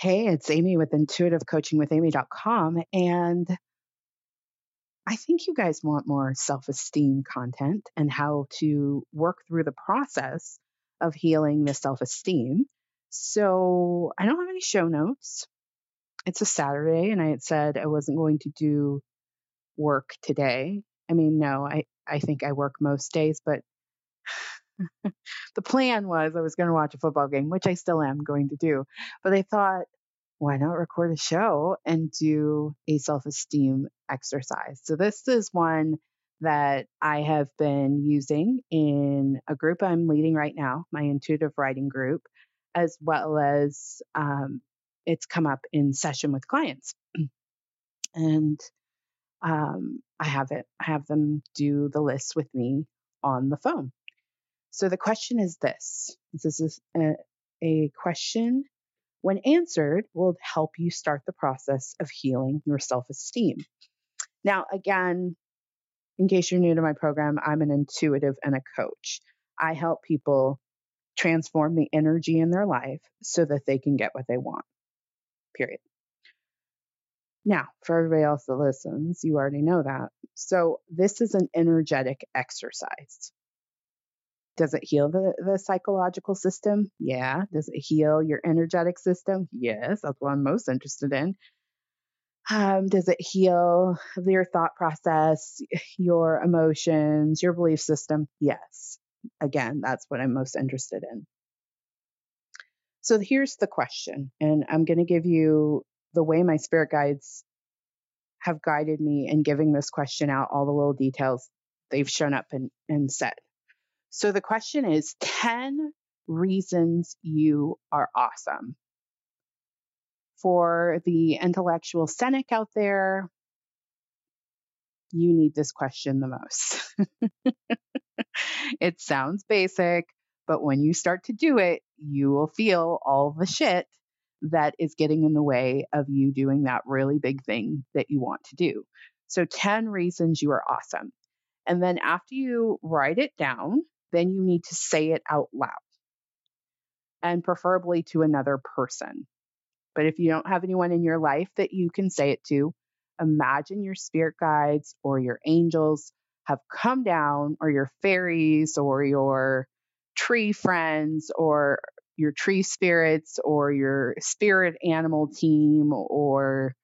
Hey, it's Amy with intuitivecoachingwithamy.com. And I think you guys want more self esteem content and how to work through the process of healing the self esteem. So I don't have any show notes. It's a Saturday, and I had said I wasn't going to do work today. I mean, no, I, I think I work most days, but the plan was I was going to watch a football game, which I still am going to do. But I thought, why not record a show and do a self esteem exercise? So, this is one that I have been using in a group I'm leading right now, my intuitive writing group, as well as um, it's come up in session with clients. and um, I have it, I have them do the list with me on the phone. So the question is this this is a, a question, when answered, will help you start the process of healing your self esteem. Now, again, in case you're new to my program, I'm an intuitive and a coach. I help people transform the energy in their life so that they can get what they want. Period. Now, for everybody else that listens, you already know that. So, this is an energetic exercise. Does it heal the, the psychological system? Yeah. Does it heal your energetic system? Yes. That's what I'm most interested in. Um, does it heal your thought process, your emotions, your belief system? Yes. Again, that's what I'm most interested in. So here's the question, and I'm going to give you the way my spirit guides have guided me in giving this question out, all the little details they've shown up and, and said. So the question is 10 reasons you are awesome. For the intellectual cynic out there, you need this question the most. it sounds basic, but when you start to do it, you will feel all the shit that is getting in the way of you doing that really big thing that you want to do. So, 10 reasons you are awesome. And then after you write it down, then you need to say it out loud and preferably to another person. But if you don't have anyone in your life that you can say it to, imagine your spirit guides or your angels have come down, or your fairies, or your tree friends, or your tree spirits, or your spirit animal team, or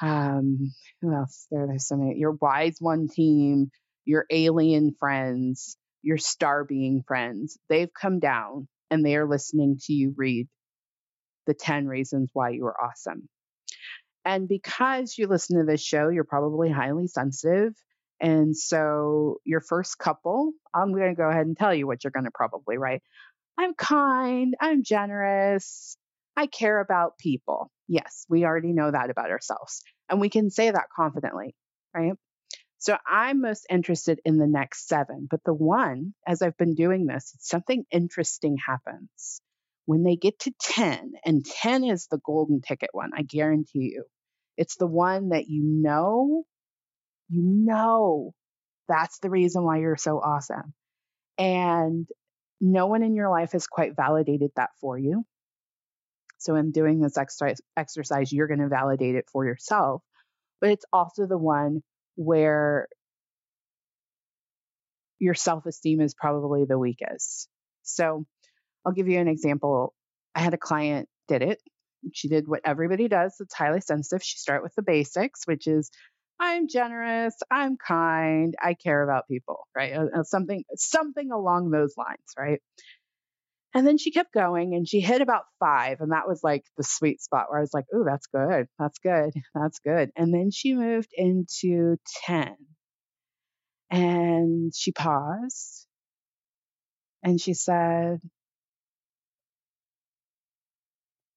um, who else? There, there's so many. Your wise one team, your alien friends, your star being friends. They've come down and they are listening to you read the 10 reasons why you are awesome. And because you listen to this show, you're probably highly sensitive. And so, your first couple, I'm going to go ahead and tell you what you're going to probably write. I'm kind, I'm generous, I care about people. Yes, we already know that about ourselves. And we can say that confidently, right? So I'm most interested in the next seven. But the one, as I've been doing this, something interesting happens. When they get to 10, and 10 is the golden ticket one, I guarantee you. It's the one that you know, you know that's the reason why you're so awesome. And no one in your life has quite validated that for you. So, in doing this exercise, you're going to validate it for yourself. But it's also the one where your self esteem is probably the weakest. So I'll give you an example. I had a client did it. She did what everybody does that's highly sensitive. She start with the basics, which is I'm generous, I'm kind, I care about people, right? Uh, uh, something something along those lines, right? And then she kept going and she hit about five. And that was like the sweet spot where I was like, oh, that's good. That's good. That's good. And then she moved into 10. And she paused and she said,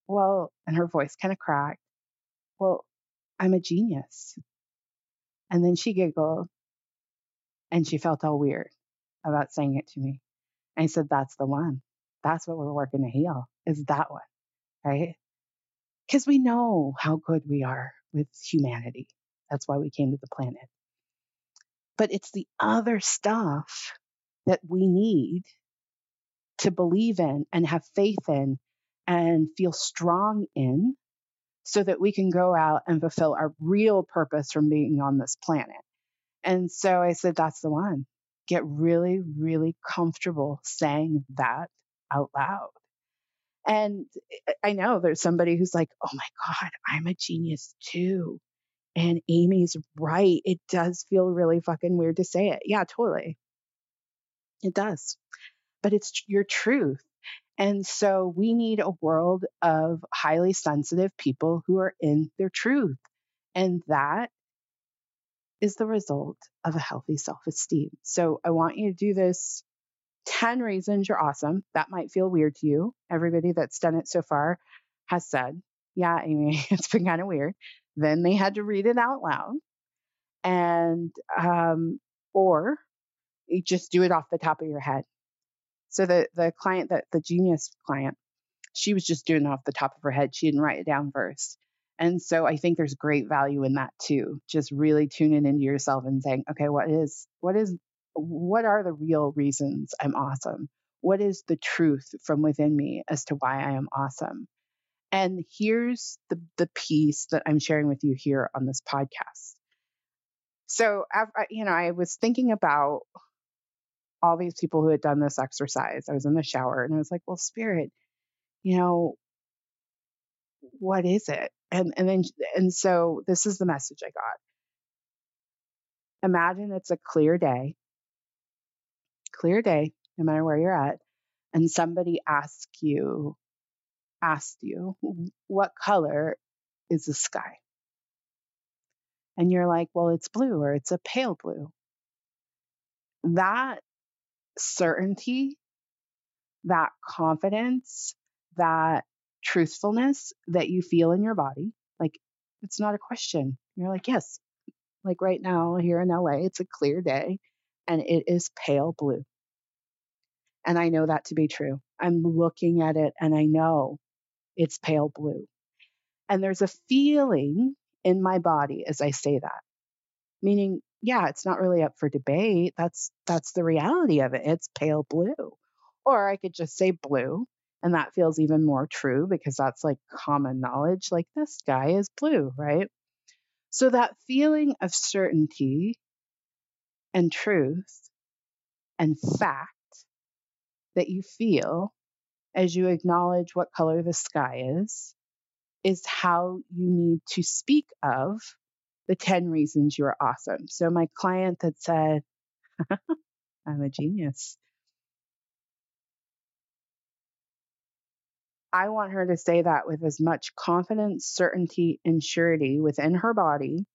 well, and her voice kind of cracked, well, I'm a genius. And then she giggled and she felt all weird about saying it to me. And I said, that's the one. That's what we're working to heal is that one, right? Because we know how good we are with humanity. That's why we came to the planet. But it's the other stuff that we need to believe in and have faith in and feel strong in so that we can go out and fulfill our real purpose from being on this planet. And so I said, that's the one. Get really, really comfortable saying that out loud. And eh, I know there's somebody who's like, oh my God, I'm a genius too. And Amy's right. It does feel really fucking weird to say it. Yeah, totally. It does. But it's your truth. And so we need a world of highly sensitive people who are in their truth. And that is the result of a healthy self esteem. So I want you to do this 10 reasons you're awesome. That might feel weird to you. Everybody that's done it so far has said, Yeah, Amy, it's been kind of weird. Then they had to read it out loud. And, um, or you just do it off the top of your head. So the, the client that the genius client, she was just doing it off the top of her head. She didn't write it down first. And so I think there's great value in that too. Just really tuning into yourself and saying, okay, what is, what is, what are the real reasons I'm awesome? What is the truth from within me as to why I am awesome? And here's the, the piece that I'm sharing with you here on this podcast. So, you know, I was thinking about all these people who had done this exercise. I was in the shower and I was like, well, spirit, you know, what is it? And and then and so this is the message I got. Imagine it's a clear day. Clear day, no matter where you're at, and somebody asks you asked you, what color is the sky? And you're like, well, it's blue or it's a pale blue. That certainty, that confidence, that truthfulness that you feel in your body. Like it's not a question. You're like, yes, like right now here in LA, it's a clear day and it is pale blue. And I know that to be true. I'm looking at it and I know it's pale blue. And there's a feeling in my body as I say that, meaning, yeah, it's not really up for debate. That's that's the reality of it. It's pale blue. Or I could just say blue and that feels even more true because that's like common knowledge. Like this sky is blue, right? So that feeling of certainty and truth and fact that you feel as you acknowledge what color the sky is, is how you need to speak of the 10 reasons you're awesome. So my client that said, I'm a genius. I want her to say that with as much confidence, certainty, and surety within her body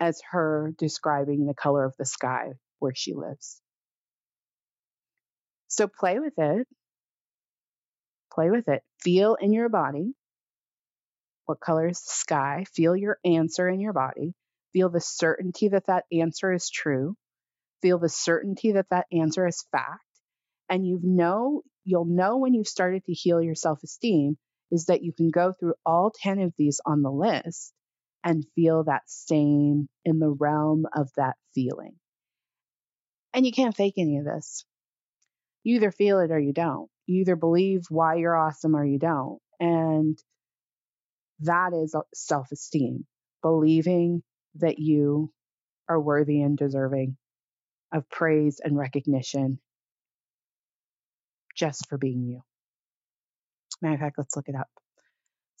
as her describing the color of the sky where she lives. So play with it. Play with it. Feel in your body what color is the sky. Feel your answer in your body. Feel the certainty that that answer is true. Feel the certainty that that answer is fact. And you know you'll know when you've started to heal your self esteem is that you can go through all 10 of these on the list and feel that same in the realm of that feeling. And you can't fake any of this. You either feel it or you don't. You either believe why you're awesome or you don't. And that is self esteem, believing that you are worthy and deserving of praise and recognition just for being you. Matter of fact, let's look it up.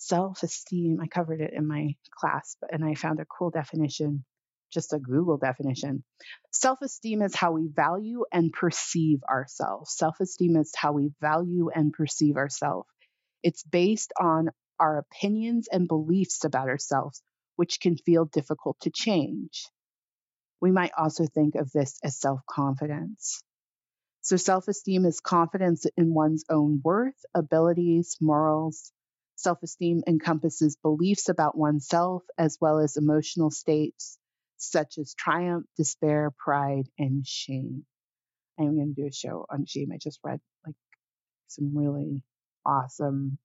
Self esteem, I covered it in my class, and I found a cool definition, just a Google definition. Self esteem is how we value and perceive ourselves. Self esteem is how we value and perceive ourselves. It's based on our opinions and beliefs about ourselves, which can feel difficult to change. We might also think of this as self confidence. So, self esteem is confidence in one's own worth, abilities, morals. Self esteem encompasses beliefs about oneself as well as emotional states such as triumph, despair, pride, and shame. I am going to do a show on shame. I just read like some really awesome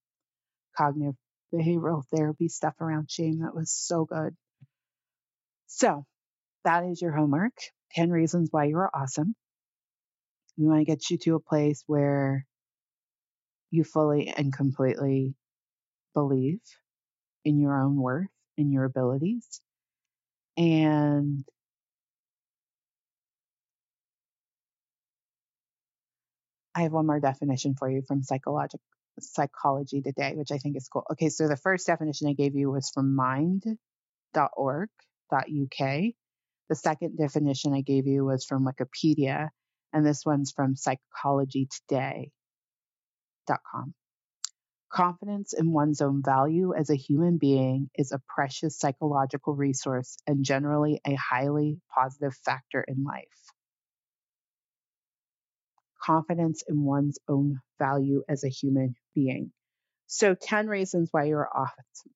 cognitive behavioral therapy stuff around shame that was so good. So, that is your homework 10 reasons why you are awesome. We want to get you to a place where you fully and completely believe in your own worth and your abilities. And I have one more definition for you from psychology today, which I think is cool. Okay, so the first definition I gave you was from mind.org.uk. The second definition I gave you was from Wikipedia, and this one's from psychologytoday.com. Confidence in one's own value as a human being is a precious psychological resource and generally a highly positive factor in life. Confidence in one's own value as a human being. So, 10 reasons why you're awesome.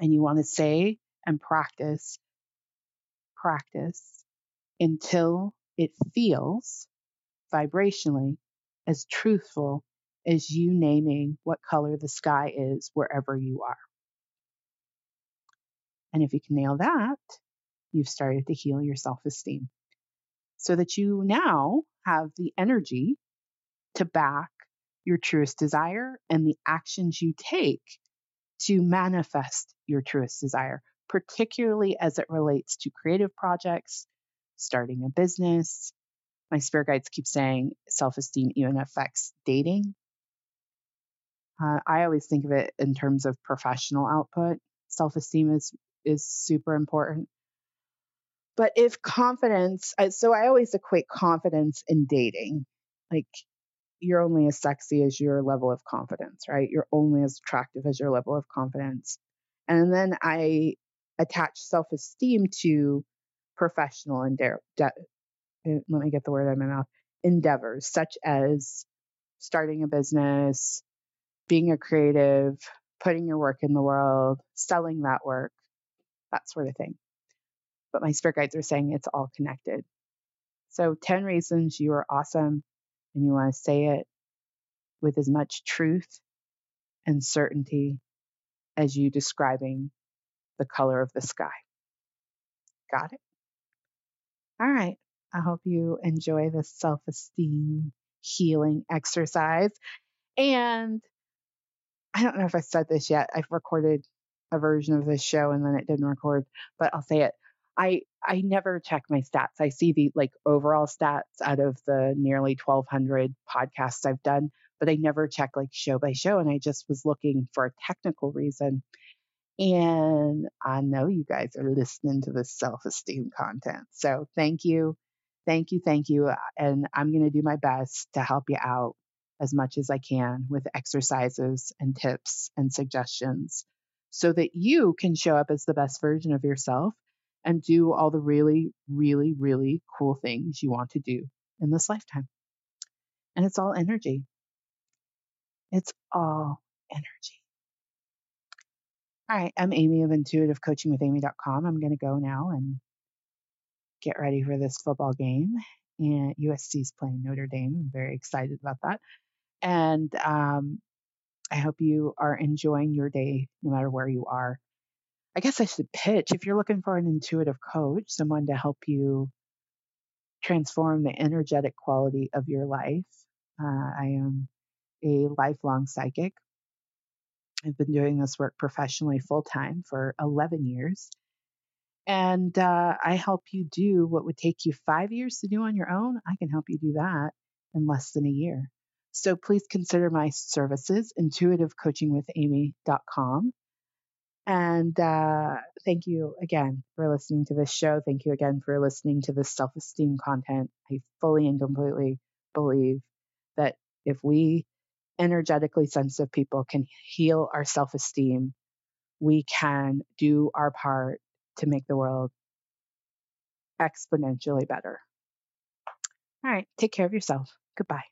And you want to say and practice practice until it feels vibrationally as truthful as you naming what color the sky is wherever you are. And if you can nail that, you've started to heal your self esteem so that you now have the energy to back your truest desire and the actions you take to manifest your truest desire particularly as it relates to creative projects, starting a business. My spirit guides keep saying self esteem even affects dating. Uh, I always think of it in terms of professional output. Self esteem is is super important. But if confidence, so I always equate confidence in dating. Like you're only as sexy as your level of confidence, right? You're only as attractive as your level of confidence. And then I attach self esteem to professional. De- eh, let me get the word out of my mouth endeavors, such as starting a business, being a creative, putting your work in the world, selling that work, that sort of thing. But my spirit guides are saying it's all connected. So, 10 reasons you are awesome and you want to say it with as much truth and certainty as you describing the color of the sky. Got it? All right. I hope you enjoy this self esteem healing exercise. And I don't know if I said this yet. I've recorded a version of this show and then it didn't record, but I'll say it. I I never check my stats. I see the like overall stats out of the nearly 1200 podcasts I've done, but I never check like show by show and I just was looking for a technical reason. And I know you guys are listening to this self esteem content. So thank you. Thank you. Thank you. Uh, and I'm going to do my best to help you out as much as I can with exercises and tips and suggestions so that you can show up as the best version of yourself and do all the really, really, really cool things you want to do in this lifetime. And it's all energy. It's all energy. All right, I'm Amy of intuitivecoachingwithamy.com. I'm going to go now and get ready for this football game. And USC is playing Notre Dame. I'm very excited about that. And um, I hope you are enjoying your day no matter where you are. I guess I should pitch if you're looking for an intuitive coach, someone to help you transform the energetic quality of your life. Uh, I am a lifelong psychic I've been doing this work professionally full time for 11 years. And uh, I help you do what would take you five years to do on your own. I can help you do that in less than a year. So please consider my services, intuitivecoachingwithamy.com. And uh, thank you again for listening to this show. Thank you again for listening to this self esteem content. I fully and completely believe that if we energetically sensitive people can heal our self esteem, we can do our part to make the world exponentially better. All right, take care of yourself. Goodbye.